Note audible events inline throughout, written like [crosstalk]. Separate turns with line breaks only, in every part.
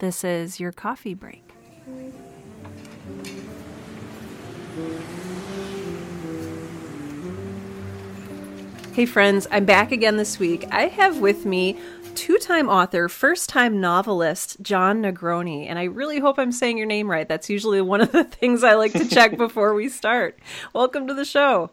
This is your coffee break. Hey, friends, I'm back again this week. I have with me two time author, first time novelist Jon Negroni. And I really hope I'm saying your name right. That's usually one of the [laughs] things I like to check before we start. Welcome to the show.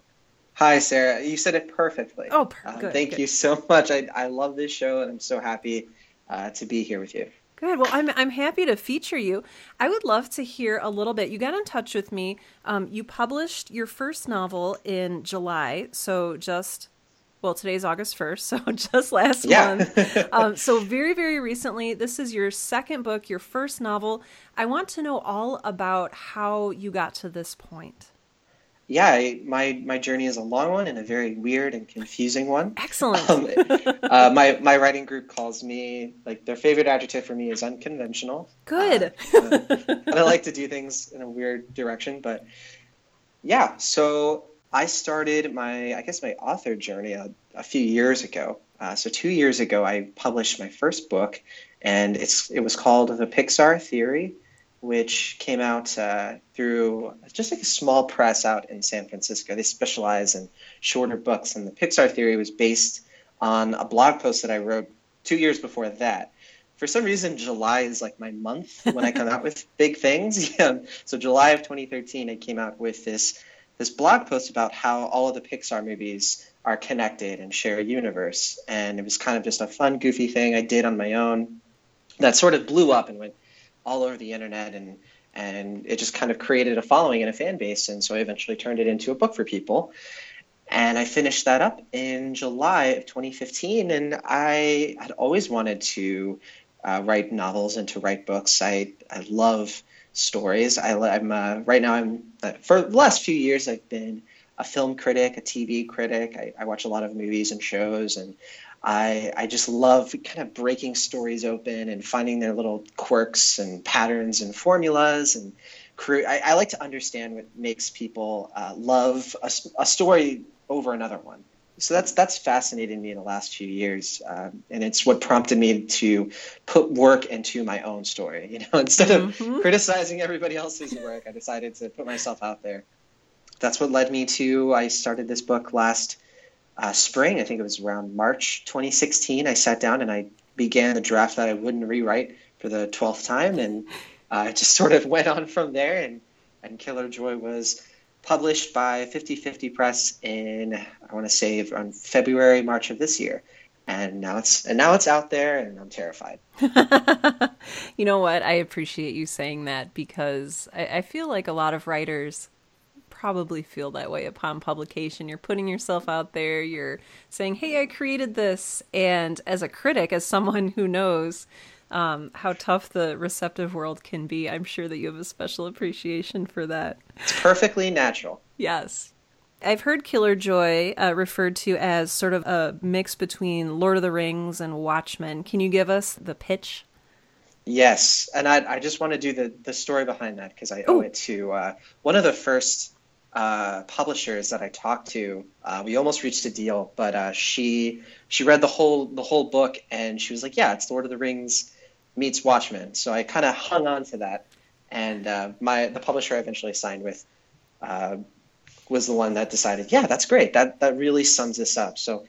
Hi, Sarah. You said it perfectly.
Oh, perfect.
Uh, thank good. you so much. I, I love this show, and I'm so happy uh, to be here with you.
Good. Well, I'm, I'm happy to feature you. I would love to hear a little bit. You got in touch with me. Um, you published your first novel in July, so just well, today's August 1st, [laughs] so just last yeah. month. [laughs] Um, so, very, very recently, this is your second book, your first novel. I want to know all about how you got to this point.
Yeah, I, my my journey is a long one and a very weird and confusing one.
Excellent. Um, [laughs]
uh, my my writing group calls me like their favorite adjective for me is unconventional.
Good.
Uh, and I like to do things in a weird direction, but yeah. So I started my, I guess, my author journey a, a few years ago. Uh, so two years ago, I published my first book, and it's it was called The Pixar Theory, which came out uh, through just like a small press out in San Francisco. They specialize in shorter books, and The Pixar Theory was based on a blog post that I wrote two years before that. For some reason, July is like my month when I come out with [laughs] big things. [laughs] Yeah. So July of 2013, I came out with this this blog post about how all of the Pixar movies are connected and share a universe. And it was kind of just a fun, goofy thing I did on my own that sort of blew up and went all over the internet and and it just kind of created a following and a fan base. And so I eventually turned it into a book for people. And I finished that up in July of 2015. And I had always wanted to uh, write novels and to write books. I, I love stories. I, am uh, right now. I'm uh, for the last few years. I've been a film critic, a TV critic. I, I, watch a lot of movies and shows, and I I just love kind of breaking stories open and finding their little quirks and patterns and formulas and. I, I like to understand what makes people uh, love a, a story over another one so that's that's fascinated me in the last few years, um, and it's what prompted me to put work into my own story. [laughs] You know, instead mm-hmm. of criticizing everybody else's work, I decided to put myself out there. That's what led me to. I started this book last uh, spring. I think it was around March 2016. I sat down and I began the draft that I wouldn't rewrite for the twelfth time, and uh, just [laughs] sort of went on from there. And and Killer Joy was published by 50/50 Press in I want to say around February March of this year, and now it's and now it's out there, and I'm terrified. [laughs]
you know what? I appreciate you saying that because I, I feel like a lot of writers probably feel that way upon publication. You're putting yourself out there, you're saying, Hey, I created this. And as a critic, as someone who knows um, how tough the receptive world can be. I'm sure that you have a special appreciation for that.
It's perfectly natural.
Yes. I've heard Killer Joy uh, referred to as sort of a mix between Lord of the Rings and Watchmen. Can you give us the pitch?
Yes, and I, I just want to do the, the story behind that because I owe it to uh, one of the first uh, publishers that I talked to. Uh, we almost reached a deal, but uh, she she read the whole the whole book and she was like, "Yeah, it's Lord of the Rings meets Watchmen. So I kind of hung on to that, and uh, my the publisher I eventually signed with uh, was the one that decided, yeah, that's great. That that really sums this up. So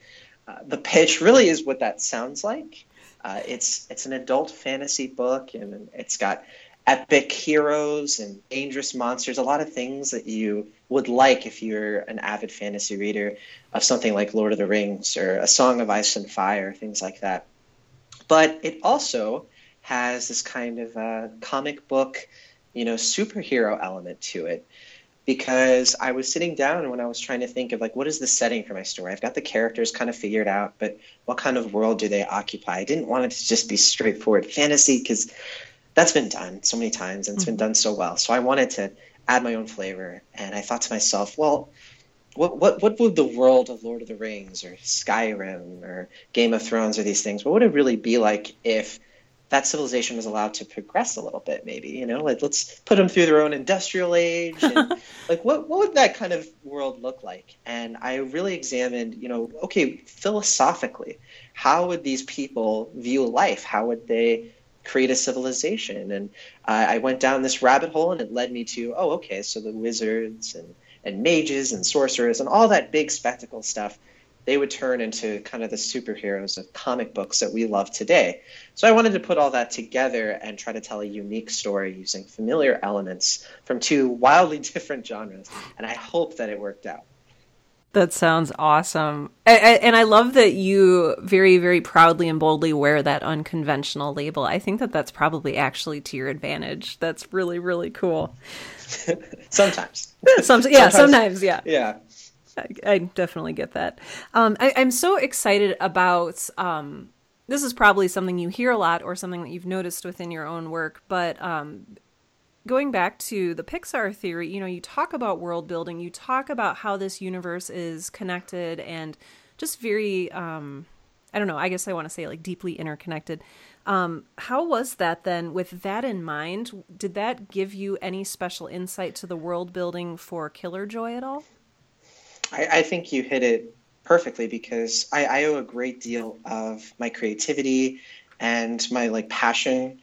the pitch really is what that sounds like. It's it's an adult fantasy book, and it's got epic heroes and dangerous monsters. A lot of things that you would like if you're an avid fantasy reader of something like Lord of the Rings or A Song of Ice and Fire, things like that. But it also has this kind of uh, comic book, you know, superhero element to it. Because I was sitting down when I was trying to think of like what is the setting for my story. I've got the characters kind of figured out, but what kind of world do they occupy? I didn't want it to just be straightforward fantasy because that's been done so many times and it's mm-hmm. been done so well. So I wanted to add my own flavor, and I thought to myself, well, what what what would the world of Lord of the Rings or Skyrim or Game of Thrones or these things? What would it really be like if that civilization was allowed to progress a little bit maybe you know like let's put them through their own industrial age and, [laughs] like what, what would that kind of world look like and i really examined you know okay philosophically how would these people view life how would they create a civilization. And uh, I went down this rabbit hole, and it led me to, oh, okay, so the wizards and and mages and sorcerers and all that big spectacle stuff they would turn into kind of the superheroes of comic books that we love today. So I wanted to put all that together and try to tell a unique story using familiar elements from two wildly [laughs] different genres. And I hope that it worked out.
That sounds awesome. and I love that you very, very proudly and boldly wear that unconventional label. I think that that's probably actually to your advantage. That's really, really cool. [laughs]
sometimes. [laughs]
Some, yeah, sometimes, sometimes, yeah.
Yeah.
I, I definitely get that. Um, I, am so excited about. Um, this is probably something you hear a lot, or something that you've noticed within your own work. But um, going back to the Pixar theory, you know, you talk about world building, you talk about how this universe is connected and just very. Um, I don't know. I guess I want to say like deeply interconnected. Um, how was that then? With that in mind, did that give you any special insight to the world building for Killer Joy at all?
I, I think you hit it perfectly because I, I owe a great deal of my creativity and my like passion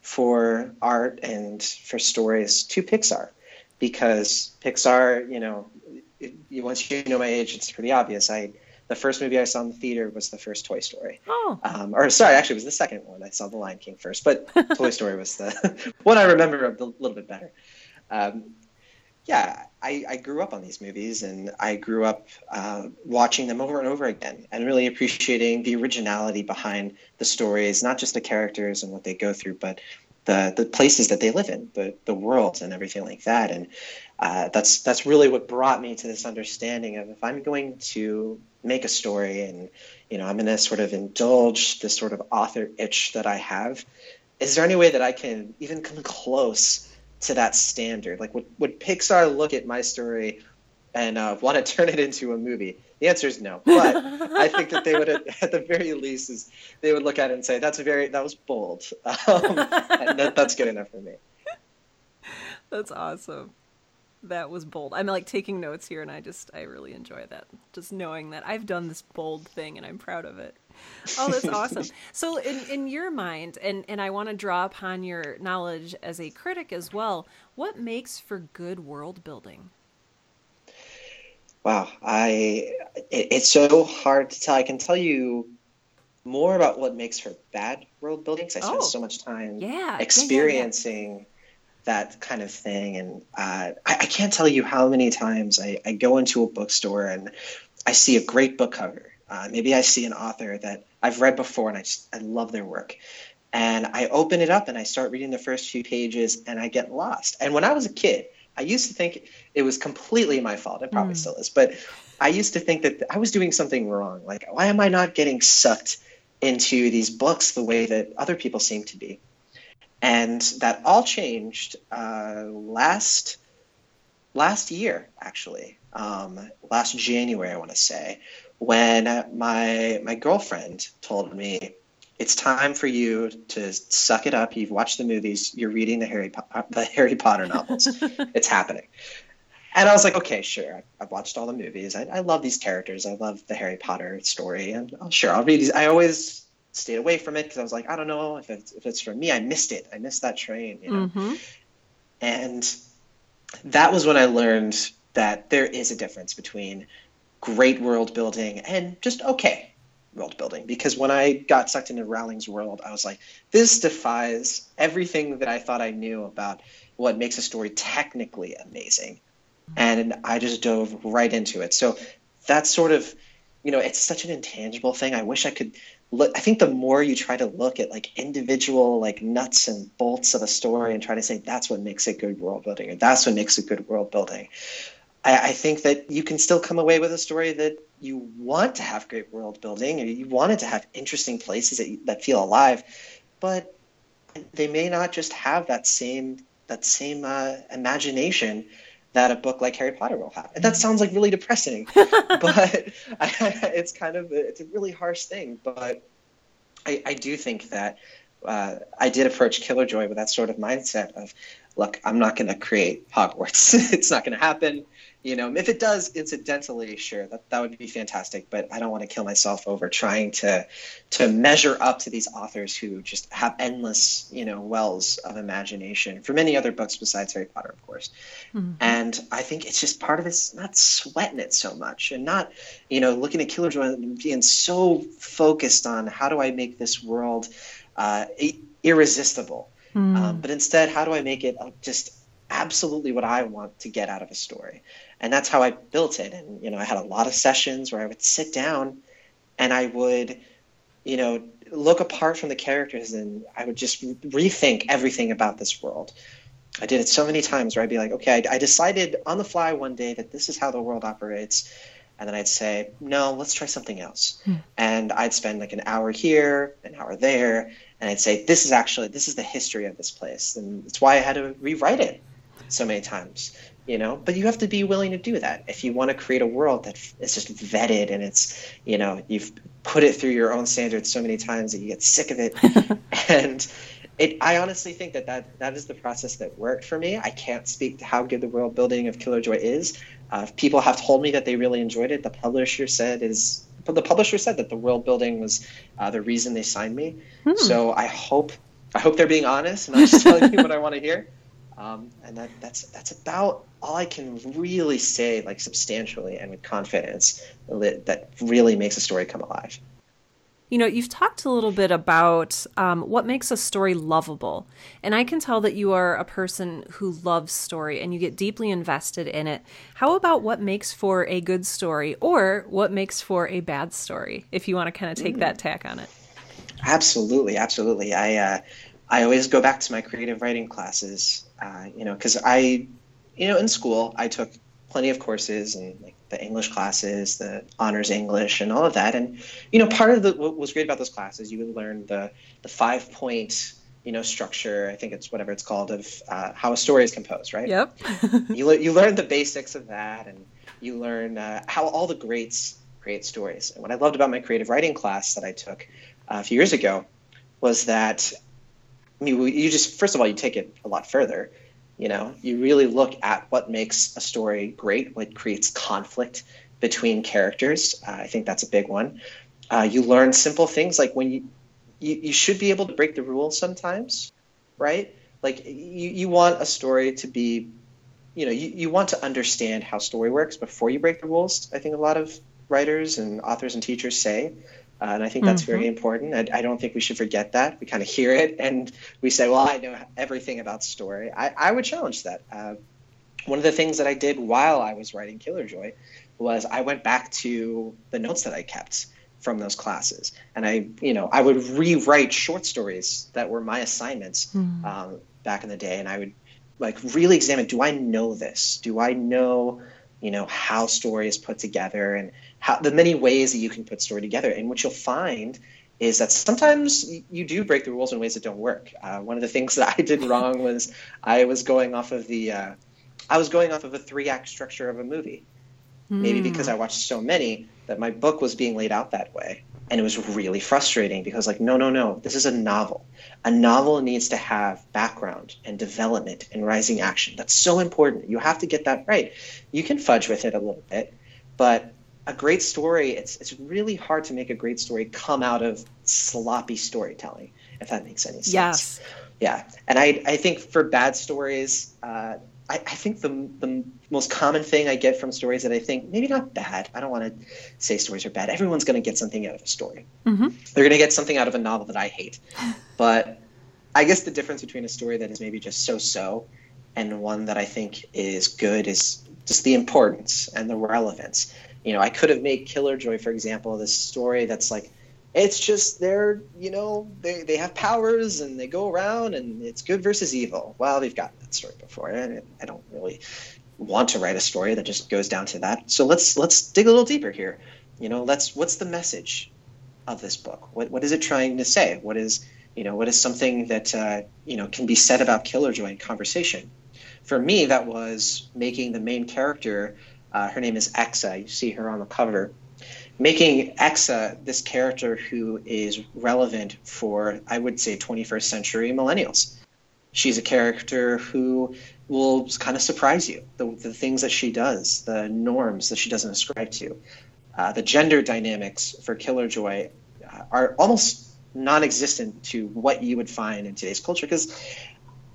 for art and for stories to Pixar because Pixar, you know, it, once you know my age, it's pretty obvious. I the first movie I saw in the theater was the first Toy Story.
Oh.
Um, or sorry, actually, it was the second one. I saw The Lion King first, but [laughs] Toy Story was the [laughs] one I remember a little bit better. Um, yeah, I, I, grew up on these movies and I grew up uh, watching them over and over again and really appreciating the originality behind the stories, not just the characters and what they go through, but the, the places that they live in, the, the worlds and everything like that. And uh, that's, that's really what brought me to this understanding of if I'm going to make a story and, you know, I'm going to sort of indulge this sort of author itch that I have, is there any way that I can even come close to that standard? Like, would, would Pixar look at my story and uh, want to [laughs] turn it into a movie? The answer is no. But I think that they would, [laughs] at the very least, is they would look at it and say, "That's a very that was bold. [laughs] Um, that, that's good enough for me."
That's awesome. That was bold. I'm like taking notes here, and I just I really enjoy that. Just knowing that I've done this bold thing, and I'm proud of it. Oh, that's [laughs] awesome. So, in, in your mind, and, and I want to draw upon your knowledge as a critic as well, what makes for good world building?
Wow, I it, it's so hard to tell. I can tell you more about what makes for bad world building because I spent oh, so much time
yeah,
experiencing yeah, yeah, that kind of thing, and uh, I, I, can't tell you how many times I, I go into a bookstore and I see a great book cover uh, maybe I see an author that I've read before and I just I love their work. And I open it up and I start reading the first few pages and I get lost. And when I was a kid, I used to think it was completely my fault. It probably mm. still is, but I used to think that I was doing something wrong. Like, why am I not getting sucked into these books the way that other people seem to be? And that all changed uh, last last year, actually, um, last January, I want to say, when my my girlfriend told me it's time for you to suck it up. You've watched the movies. You're reading the Harry the Harry Potter novels. [laughs] it's happening. And I was like, okay, sure. I've watched all the movies. I, I love these characters. I love the Harry Potter story, and oh, sure, I'll read these. I always stayed away from it because I was like, I don't know if it's, if it's for me. I missed it. I missed that train, you know. Mm-hmm. And that was when I learned that there is a difference between great world building and just okay world building because when I got sucked into Rowling's world, I was like, this defies everything that I thought I knew about what makes a story technically amazing. And I just dove right into it. So that's sort of, you know, it's such an intangible thing. I wish I could look. I think the more you try to look at like individual, like nuts and bolts of a story and try to say that's what makes it good world building or that's what makes it good world building, I, I, think that you can still come away with a story that you want to have great world building, or you want it to have interesting places that, that feel alive, but they may not just have that same that same uh, imagination that a book like Harry Potter will have. And that sounds like really depressing, [laughs] but [laughs] I, it's kind of it's a really harsh thing. But I, I do think that uh, I did approach Killer Joy with that sort of mindset of, look, I'm not going to create Hogwarts. [laughs] it's not going to happen You know, if it does incidentally, sure, that, that would be fantastic. But I don't want to kill myself over trying to to measure up to these authors who just have endless, you know, wells of imagination for many other books besides Harry Potter, of course. Mm-hmm. And I think it's just part of it's not sweating it so much and not, you know, looking at Killer Joy and being so focused on how do I make this world uh, irresistible. Mm. Um, but instead, how do I make it just absolutely what I want to get out of a story? And that's how I built it. And, you know, I had a lot of sessions where I would sit down and I would, you know, look apart from the characters and I would just rethink everything about this world. I did it so many times where I'd be like, okay, I, I decided on the fly one day that this is how the world operates and then I'd say, no, let's try something else. Hmm. And I'd spend like an hour here, an hour there, and I'd say, this is actually this is the history of this place, and it's why I had to rewrite it so many times. You know, but you have to be willing to do that if you want to create a world that is just vetted and it's, you know, you've put it through your own standards so many times that you get sick of it. [laughs] and it, I honestly think that, that that is the process that worked for me. I can't speak to how good the world building of Killer Joy is, uh, people have told me that they really enjoyed it. The publisher said is the publisher said that the world building was uh, the reason they signed me. Hmm. So I hope I hope they're being honest and I'm just telling you what I want to hear. [laughs] Um, and that, that's that's about all I can really say, like substantially and with confidence, that really makes a story come alive.
You know, you've talked a little bit about um, what makes a story lovable. And I can tell that you are a person who loves story and you get deeply invested in it. How about what makes for a good story or what makes for a bad story, if you want to kind of take mm. that tack on it?
Absolutely. Absolutely. I, uh, I always go back to my creative writing classes, uh, you know, because I, you know, in school, I took plenty of courses and like the English classes, the honors English, and all of that. And you know, part of the what was great about those classes, you would learn the the five point you know structure. I think it's whatever it's called of uh, how a story is composed, right?
Yep. [laughs]
you you learn the basics of that, and you learn uh, how all the greats create stories. And what I loved about my creative writing class that I took uh, a few years ago was that I mean, you just first of all you take it a lot further you know, you really look at what makes a story great, what creates conflict between characters. Uh, I think that's a big one. Uh, you learn simple things like when you, you, you should be able to break the rules sometimes, right? Like you, you want a story to be, you know, you, you want to understand how story works before you break the rules. I think a lot of writers and authors and teachers say. Uh, and I think that's mm-hmm. very important. I, I, don't think we should forget that. We kind of hear it [laughs] and we say, well, I know everything about story. I, I would challenge that. Uh, one of the things that I did while I was writing Killer Joy was I went back to the notes that I kept from those classes. And I, you know, I would rewrite short stories that were my assignments mm. um, back in the day. And I would like really examine, do I know this? Do I know, you know, how story is put together? And how the many ways that you can put story together. And what you'll find is that sometimes you do break the rules in ways that don't work. Uh, one of the things [laughs] that I did wrong [laughs] was I was going off of the uh, I was going off of a three act structure of a movie. Mm. Maybe because hmm. I watched so many that my book was being laid out that way. And it was really frustrating because, like, no, no, no, this is a novel. A novel needs to have background and development and rising action. That's so important. You have to get that right. You can fudge with it a little bit, but a great story, it's it's really hard to make a great story come out of sloppy storytelling, if that makes any sense.
Yes.
Yeah, and I I think for bad stories, uh, I, I think the the most common thing I get from stories that I think maybe not bad. I don't want to say stories are bad. Everyone's going to get something out of a story. Mm-hmm. They're going to get something out of a novel that I hate, [laughs] but I guess the difference between a story that is maybe just so so and one that I think is good is just the importance and the relevance you know, I could have made Killer Joy, for example, this story that's like, it's just they're, you know, they, they have powers and they go around and it's good versus evil. Well, we've gotten that story before, and I don't really want to write a story that just goes down to that. So let's let's dig a little deeper here. You know, let's what's the message of this book? What what is it trying to say? What is you know what is something that uh, you know can be said about Killer Joy in conversation? For me, that was making the main character uh, her name is Exa. You see her on the cover. Making Exa this character who is relevant for, I would say, 21st century millennials. she's a character who will kind of surprise you. The, the things that she does, the norms that she doesn't ascribe to, uh, the gender dynamics for Killer Joy uh, are almost non-existent to what you would find in today's culture. Because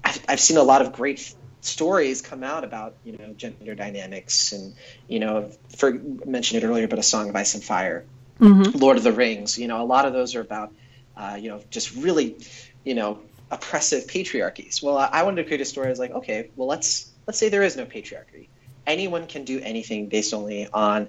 I've, I've seen a lot of great stories come out about you know gender dynamics and you know for mentioned it earlier but a song of ice and fire mm-hmm. lord of the rings you know a lot of those are about uh, you know just really you know oppressive patriarchies. Well i wanted to create a story i was like okay well let's let's say there is no patriarchy. Anyone can do anything based only on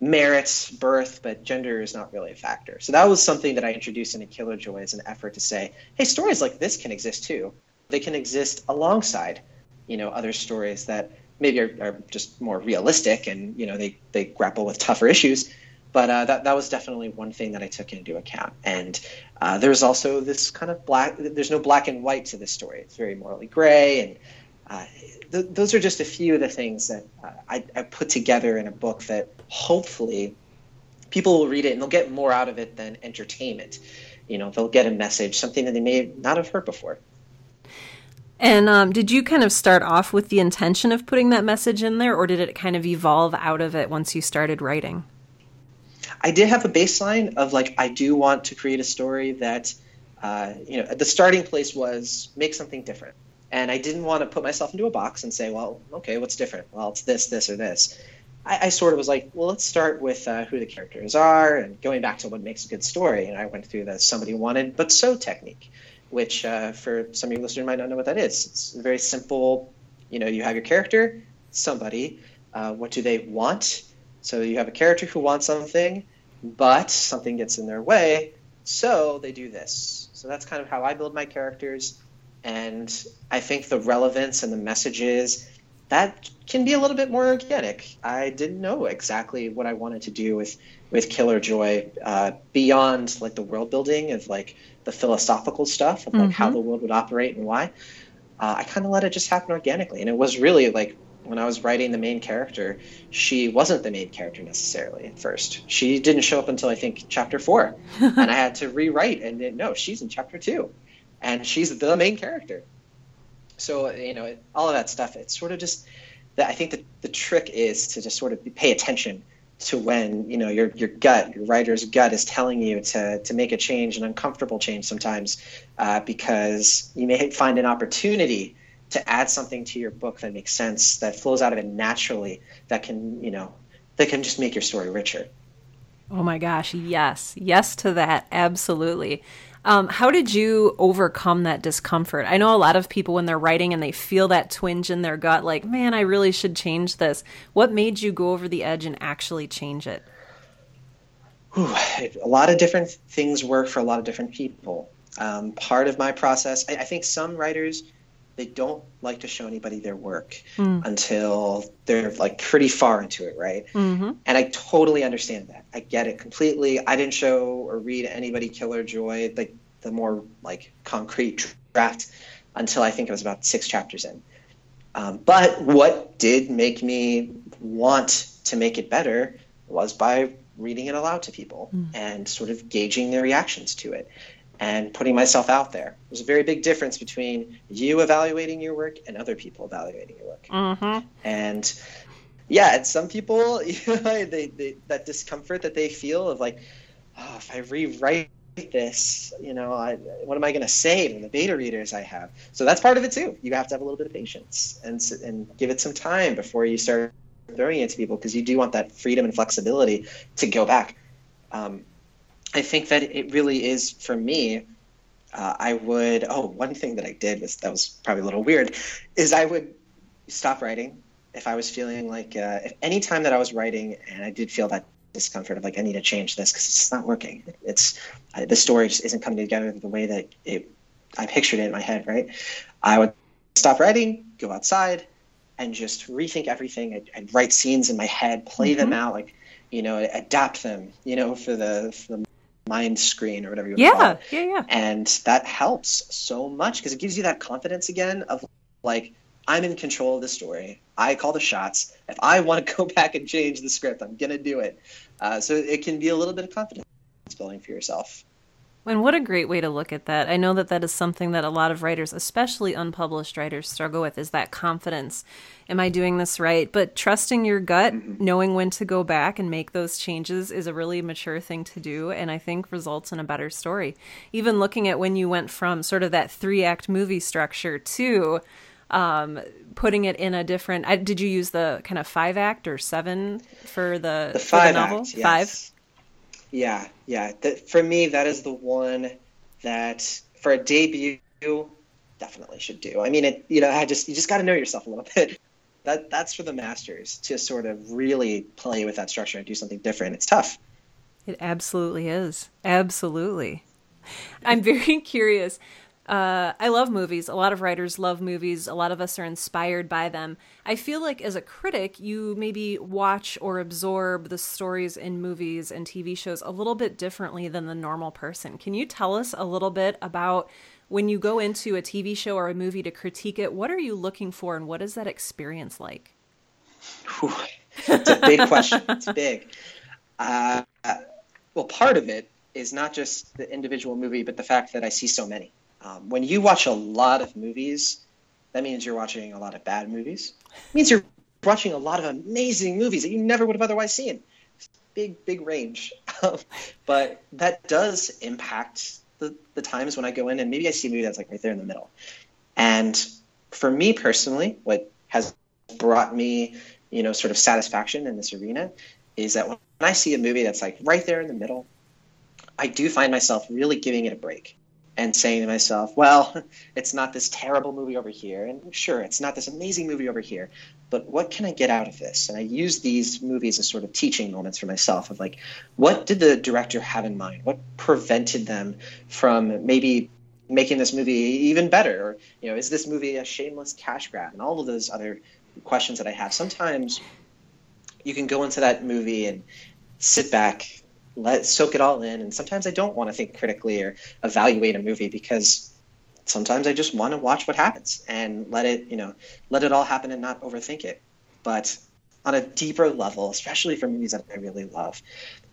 merits birth but gender is not really a factor. So that was something that i introduced into killer joy as an effort to say hey stories like this can exist too. They can exist alongside you know other stories that maybe are, are just more realistic and you know they they grapple with tougher issues but uh, that that was definitely one thing that I took into account. And uh, there's also this kind of black. There's no black and white to this story. It's very morally gray, and uh, th- those are just a few of the things that uh, I, I, put together in a book that hopefully people will read it and they'll get more out of it than entertainment. You know, they'll get a message, something that they may not have heard before.
And um, did you kind of start off with the intention of putting that message in there, or did it kind of evolve out of it once you started writing?
I did have a baseline of like, I do want to create a story that, uh, you know, the starting place was make something different. And I didn't want to put myself into a box and say, well, okay, what's different? Well, it's this, this, or this. I, I sort of was like, well, let's start with uh, who the characters are and going back to what makes a good story. And I went through the somebody wanted but so technique which uh, for some of your listeners might not know what that is. It's very simple. You know, you have your character, somebody. Uh, what do they want? So you have a character who wants something, but something gets in their way, so they do this. So that's kind of how I build my characters, and I think the relevance and the messages that can be a little bit more organic. I didn't know exactly what I wanted to do with with Killer Joy uh, beyond like the world building of like the philosophical stuff of like mm-hmm. how the world would operate and why. Uh, I kind of let it just happen organically, and it was really like when I was writing the main character, she wasn't the main character necessarily at first. She didn't show up until I think chapter four, [laughs] and I had to rewrite and then, no, she's in chapter two, and she's the main character. So you know, all of that stuff. It's sort of just that I think the the trick is to just sort of pay attention to when you know your your gut, your writer's gut, is telling you to to make a change, an uncomfortable change sometimes, uh, because you may find an opportunity to add something to your book that makes sense, that flows out of it naturally, that can you know that can just make your story richer.
Oh my gosh, yes, yes to that, absolutely. Um, how did you overcome that discomfort? I know a lot of people when they're writing and they feel that twinge in their gut, like, man, I really should change this. What made you go over the edge and actually change it?
Whew, a lot of different things work for a lot of different people. Um, part of my process, I, I, think some writers they don't like to show anybody their work mm. until they're like pretty far into it, right? Mm-hmm. And I totally understand that. I get it completely. I didn't show or read anybody Killer Joy, like the more like concrete draft, until I think it was about six chapters in. Um, but what did make me want to make it better was by reading it aloud to people mm. and sort of gauging their reactions to it and putting myself out there. There's a very big difference between you evaluating your work and other people evaluating your work. Mm-hmm. And yeah, and some people, [laughs] they, they, that discomfort that they feel of like, oh, if I rewrite this, you know, I, what am I going to say to the beta readers I have? So that's part of it too. You have to have a little bit of patience and and give it some time before you start throwing it to people because you do want that freedom and flexibility to go back. Um, I think that it really is for me. Uh, I would. Oh, one thing that I did was that was probably a little weird, is I would stop writing if I was feeling like uh, if any time that I was writing and I did feel that discomfort of like I need to change this because it's not working. It's uh, the story just isn't coming together the way that it I pictured it in my head. Right. I would stop writing, go outside, and just rethink everything. I'd, I'd write scenes in my head, play mm-hmm. them out, like you know, adapt them. You know, for the, for the mind screen or whatever you want.
yeah, Yeah, yeah,
And that helps so much because it gives you that confidence again of like, I'm in control of the story. I call the shots. If I want to [laughs] go back and change the script, I'm going to do it. Uh, so it can be a little bit of confidence building for yourself.
And what a great way to look at that. I know that that is something that a lot of writers, especially unpublished writers, struggle with is that confidence. Am I doing this right? But trusting your gut, knowing when to go back and make those changes is a really mature thing to do. And I think results in a better story. Even looking at when you went from sort of that three act movie structure to um, putting it in a different. I, did you use the kind of five act or seven for the,
the five
the novel?
Act, yes.
Five.
Yeah, yeah. That, for me, that is the one that for a debut definitely should do. I mean, it. You know, I just you just got to know yourself a little [laughs] bit. That that's for the masters to sort of really play with that structure and do something different. It's tough.
It absolutely is. Absolutely. I'm very [laughs] curious. Uh, I love movies. A lot of writers love movies. A lot of us are inspired by them. I feel like as a critic, you maybe watch or absorb the stories in movies and TV shows a little bit differently than the normal person. Can you tell us a little bit about when you go into a TV show or a movie to critique it? What are you looking for, and what is that experience like?
It's a big question. [laughs] It's big. Uh, well, part of it is not just the individual movie, but the fact that I see so many. Um, when you watch a lot of movies, that means you're watching a lot of bad movies. It means you're watching a lot of amazing movies that you never would have otherwise seen. Big, big range. [laughs] But that does impact the, the times when I go in and maybe I see a movie that's like right there in the middle. And for me personally, what has brought me, you know, sort of satisfaction in this arena is that when I see a movie that's like right there in the middle, I do find myself really giving it a break and saying to myself, well, [laughs] it's not this terrible movie over here, and sure, it's not this amazing movie over here, but what can I get out of this? And I use these movies as sort of teaching moments for myself of like, what did the director have in mind? What prevented them from maybe making this movie even better? Or, you know, is this movie a shameless cash grab? And all of those other questions that I have. Sometimes you can go into that movie and sit back let soak it all in. And sometimes I don't want to think critically or evaluate a movie because sometimes I just want to watch what happens and let it, you know, let it all happen and not overthink it. But on a deeper level, especially for movies that I really love,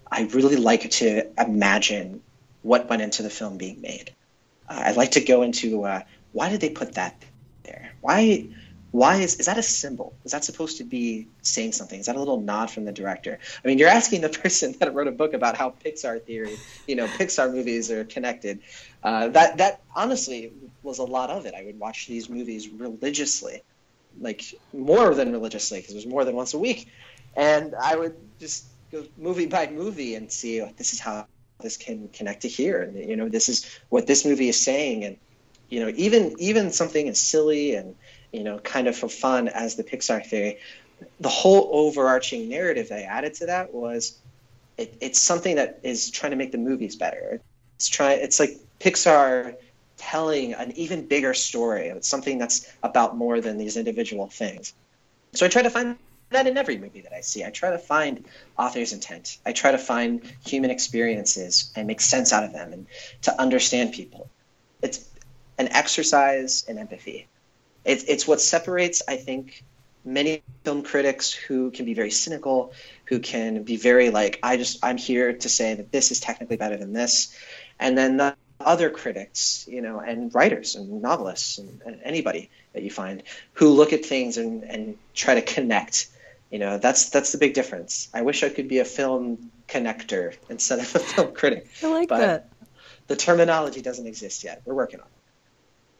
I really like to imagine what went into the film being made. Uh, I like to go into uh, why did they put that there? Why why is is that a symbol? Is that supposed to be saying something? Is that a little nod from the director? I mean, you're asking the [laughs] person that wrote a book about how Pixar theory, you know, Pixar movies are connected. Uh, that that honestly was a lot of it. I would watch these movies religiously, like more than religiously, because it was more than once a week, and I would just go movie by movie and see oh, this is how this can connect to here, and you know, this is what this movie is saying, and you know, even even something as silly and you know, kind of for fun as the Pixar theory. The whole overarching narrative they added to that was it, it's something that is trying to make the movies better. It's try it's like Pixar telling an even bigger story. It's something that's about more than these individual things. So I try to find that in every movie that I see. I try to find author's intent. I try to find human experiences and make sense out of them and to understand people. It's an exercise in empathy. It's it's what separates, I think, many film critics who can be very cynical, who can be very like, I just I'm here to say that this is technically better than this, and then the other critics, you know, and writers and novelists and, and anybody that you find who look at things and, and try to connect. You know, that's that's the big difference. I wish I could be a film connector instead of a [laughs] film critic.
I like but that.
The terminology doesn't exist yet. We're working on it.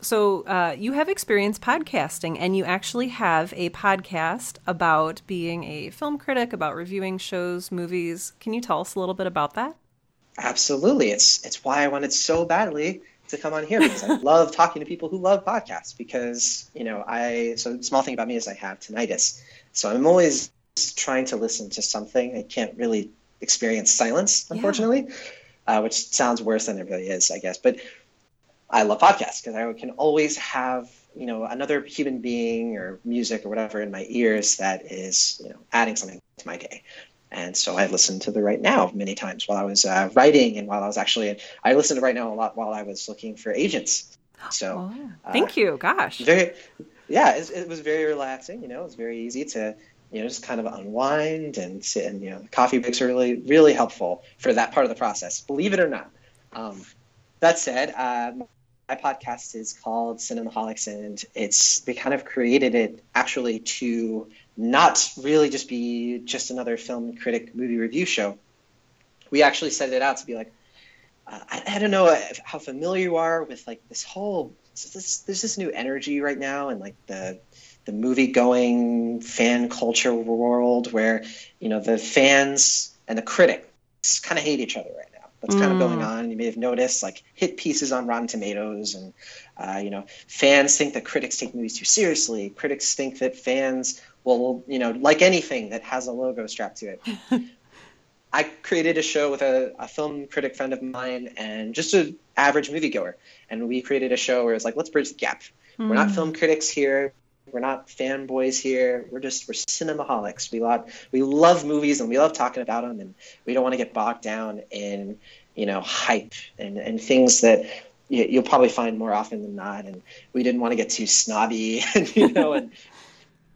So, uh, you have experience podcasting, and you actually have a podcast about being a film critic, about reviewing shows, movies. Can you tell us a little bit about that?
Absolutely. It's it's why I wanted so badly to come on here because I [laughs] love talking to people who love podcasts. Because you know, I so the small thing about me is I have tinnitus, so I'm always trying to listen to something. I can't really experience silence, unfortunately, yeah. uh, which sounds worse than it really is, I guess. But I love podcasts because I can always have you know another human being or music or whatever in my ears that is you know adding something to my day. And so I listened to the Write Now many times while I was uh, writing and while I was actually I listened to Write Now a lot while I was looking for agents. So
oh, thank uh, you. Gosh,
very yeah, it, it, was very relaxing. You know, it was very easy to you know just kind of unwind and sit and you know coffee breaks are really really helpful for that part of the process. Believe it or not. Um, that said, uh, my podcast is called Cinemaholics, and it's we kind of created it actually to not really just be just another film critic movie review show. We actually set it out to be like, uh, I, I, don't know how familiar you are with like this whole this, there's this new energy right now and like the the movie going fan culture world where you know the fans and the critics kind of hate each other right that's kind of going mm. on you may have noticed like hit pieces on rotten tomatoes and uh, you know fans think that critics take movies too seriously critics think that fans will you know like anything that has a logo strapped to it [laughs] I created a show with a, a, film critic friend of mine and just an average moviegoer. And we created a show where it's like, let's bridge the gap. Mm. We're not hmm. film critics here. We're not fanboys here. We're just we're cinemaholics. We love we love movies and we love talking about them, and we don't want to get bogged down in you know hype and and things that you'll probably find more often than not. And we didn't want to get too snobby, [laughs] and you know, and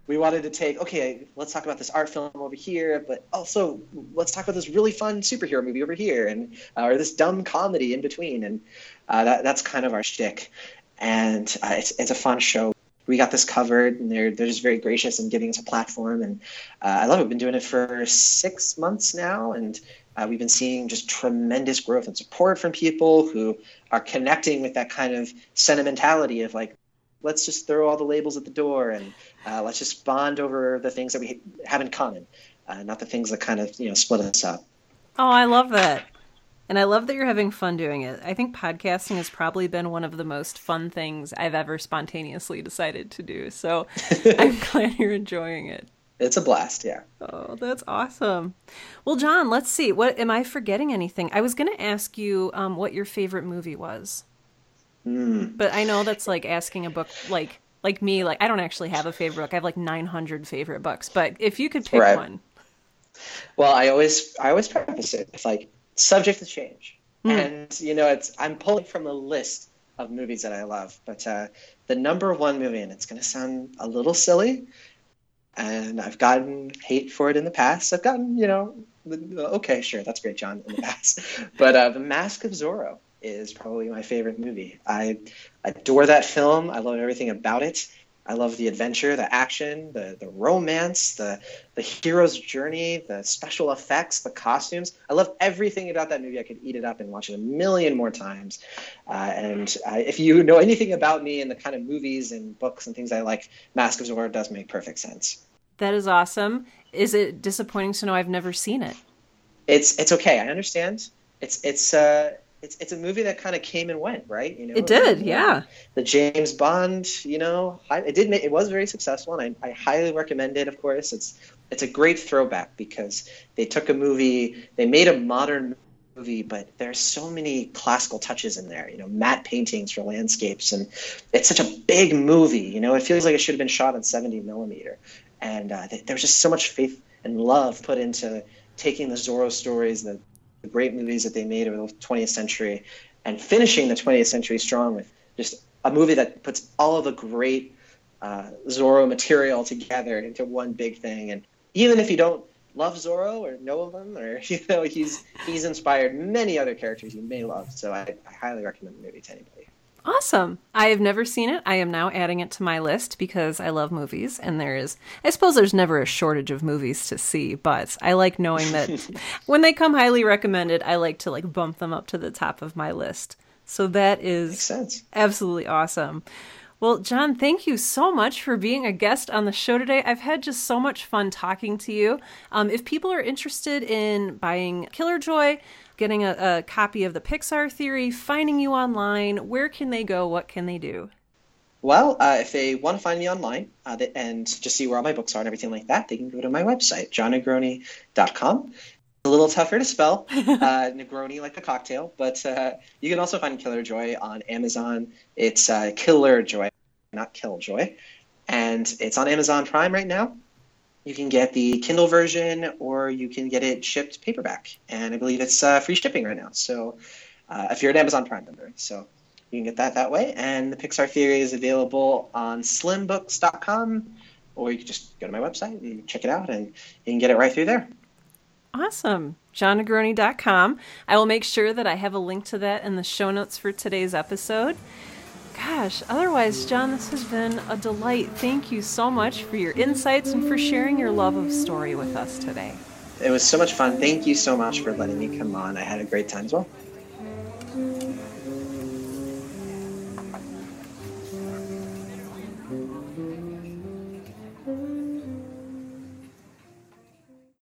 we wanted to take okay let's talk about this art film over here but also let's talk about this really fun superhero movie over here and uh, or this dumb comedy in between and uh, that, that's kind of our shtick and uh, it's, it's a fun show we got this covered and they're, they're just very gracious in giving us a platform and uh, i love it we've been doing it for six months now and uh, we've been seeing just tremendous growth and support from people who are connecting with that kind of sentimentality of like let's just throw all the labels at the door and uh, let's just bond over the things that we have in common, uh, not the things that kind of you know split us up.
Oh, I love that. And I love that you're having fun doing it. I think podcasting has probably been one of the most fun things I've ever spontaneously decided to do. So [laughs] I'm glad you're enjoying it.
It's a blast, yeah.
Oh, that's awesome. Well, Jon, let's see. What am I forgetting anything? I was going to ask you um, what your favorite movie was.
Mm.
But I know that's like asking a book like like me, like I don't actually have a favorite book. I have like 900 favorite books. But if you could pick right. one.
Well, I always I always preface it with like subject to change. Mm. And you know, it's I'm pulling from a list of movies that I love, but uh, the number one movie, and it's going to sound a little silly, and I've gotten hate for it in the past. I've gotten, you know, okay, sure, that's great, Jon, in the [laughs] past. but uh, The Mask of Zorro is probably my favorite movie. I adore that film. I love everything about it. I love the adventure, the action, the, the romance, the the hero's journey, the special effects, the costumes. I love everything about that movie. I could eat it up and watch it a million more times. Uh, and uh, if you know anything about me and the kind of movies and books and things I like, Mask of Zorro does make perfect sense.
That is awesome. Is it disappointing to know I've never seen it?
It's it's okay. I understand. It's it's uh it's it's a movie that kind of came and went, right? You know,
it did, yeah.
The James Bond, you know, it did. Make, it was very successful, and I, I highly recommend it. Of course, it's it's a great throwback because they took a movie, they made a modern movie, but there's so many classical touches in there. You know, matte paintings for landscapes, and it's such a big movie. You know, it feels like it should have been shot on 70 millimeter, and uh, there was just so much faith and love put into taking the Zorro stories, the the great movies that they made over the 20th century, and finishing the 20th century strong with just a movie that puts all of the great uh, Zorro material together into one big thing. And even if you don't love Zorro or know of him, or [laughs] you know, he's he's inspired many other characters you may love. So I, I highly recommend the movie to anybody.
Awesome. I have never seen it. I am now adding it to my list because I love movies and there is I suppose there's never a shortage of movies to see, but I like knowing that [laughs] when they come highly recommended, I like to like bump them up to the top of my list. So that is absolutely awesome. Well, Jon, thank you so much for being a guest on the show today. I've had just so much fun talking to you. Um, if people are interested in buying Killer Joy, getting a, a copy of the Pixar Theory, finding you online, where can they go? What can they do?
Well, uh, if they want to find me online uh, and just see where all my books are and everything like that, they can go to my website, jonnegroni.com. A little tougher to spell, [laughs] uh, Negroni like a cocktail, but uh, you can also find Killer Joy on Amazon. It's uh, Killer Joy, not Killjoy, and it's on Amazon Prime right now you can get the Kindle version or you can get it shipped paperback. And I believe it's uh, free shipping right now. So uh, if you're an Amazon Prime member, so you can get that that way. And the Pixar Theory is available on slimbooks.com or you can just go to my website and check it out and you can get it right through there.
Awesome. JonNegroni.com. I will make sure that I have a link to that in the show notes for today's episode. Gosh, otherwise, Jon, this has been a delight. Thank you so much for your insights and for sharing your love of story with us today.
It was so much fun. Thank you so much for letting me come on. I had a great time as well.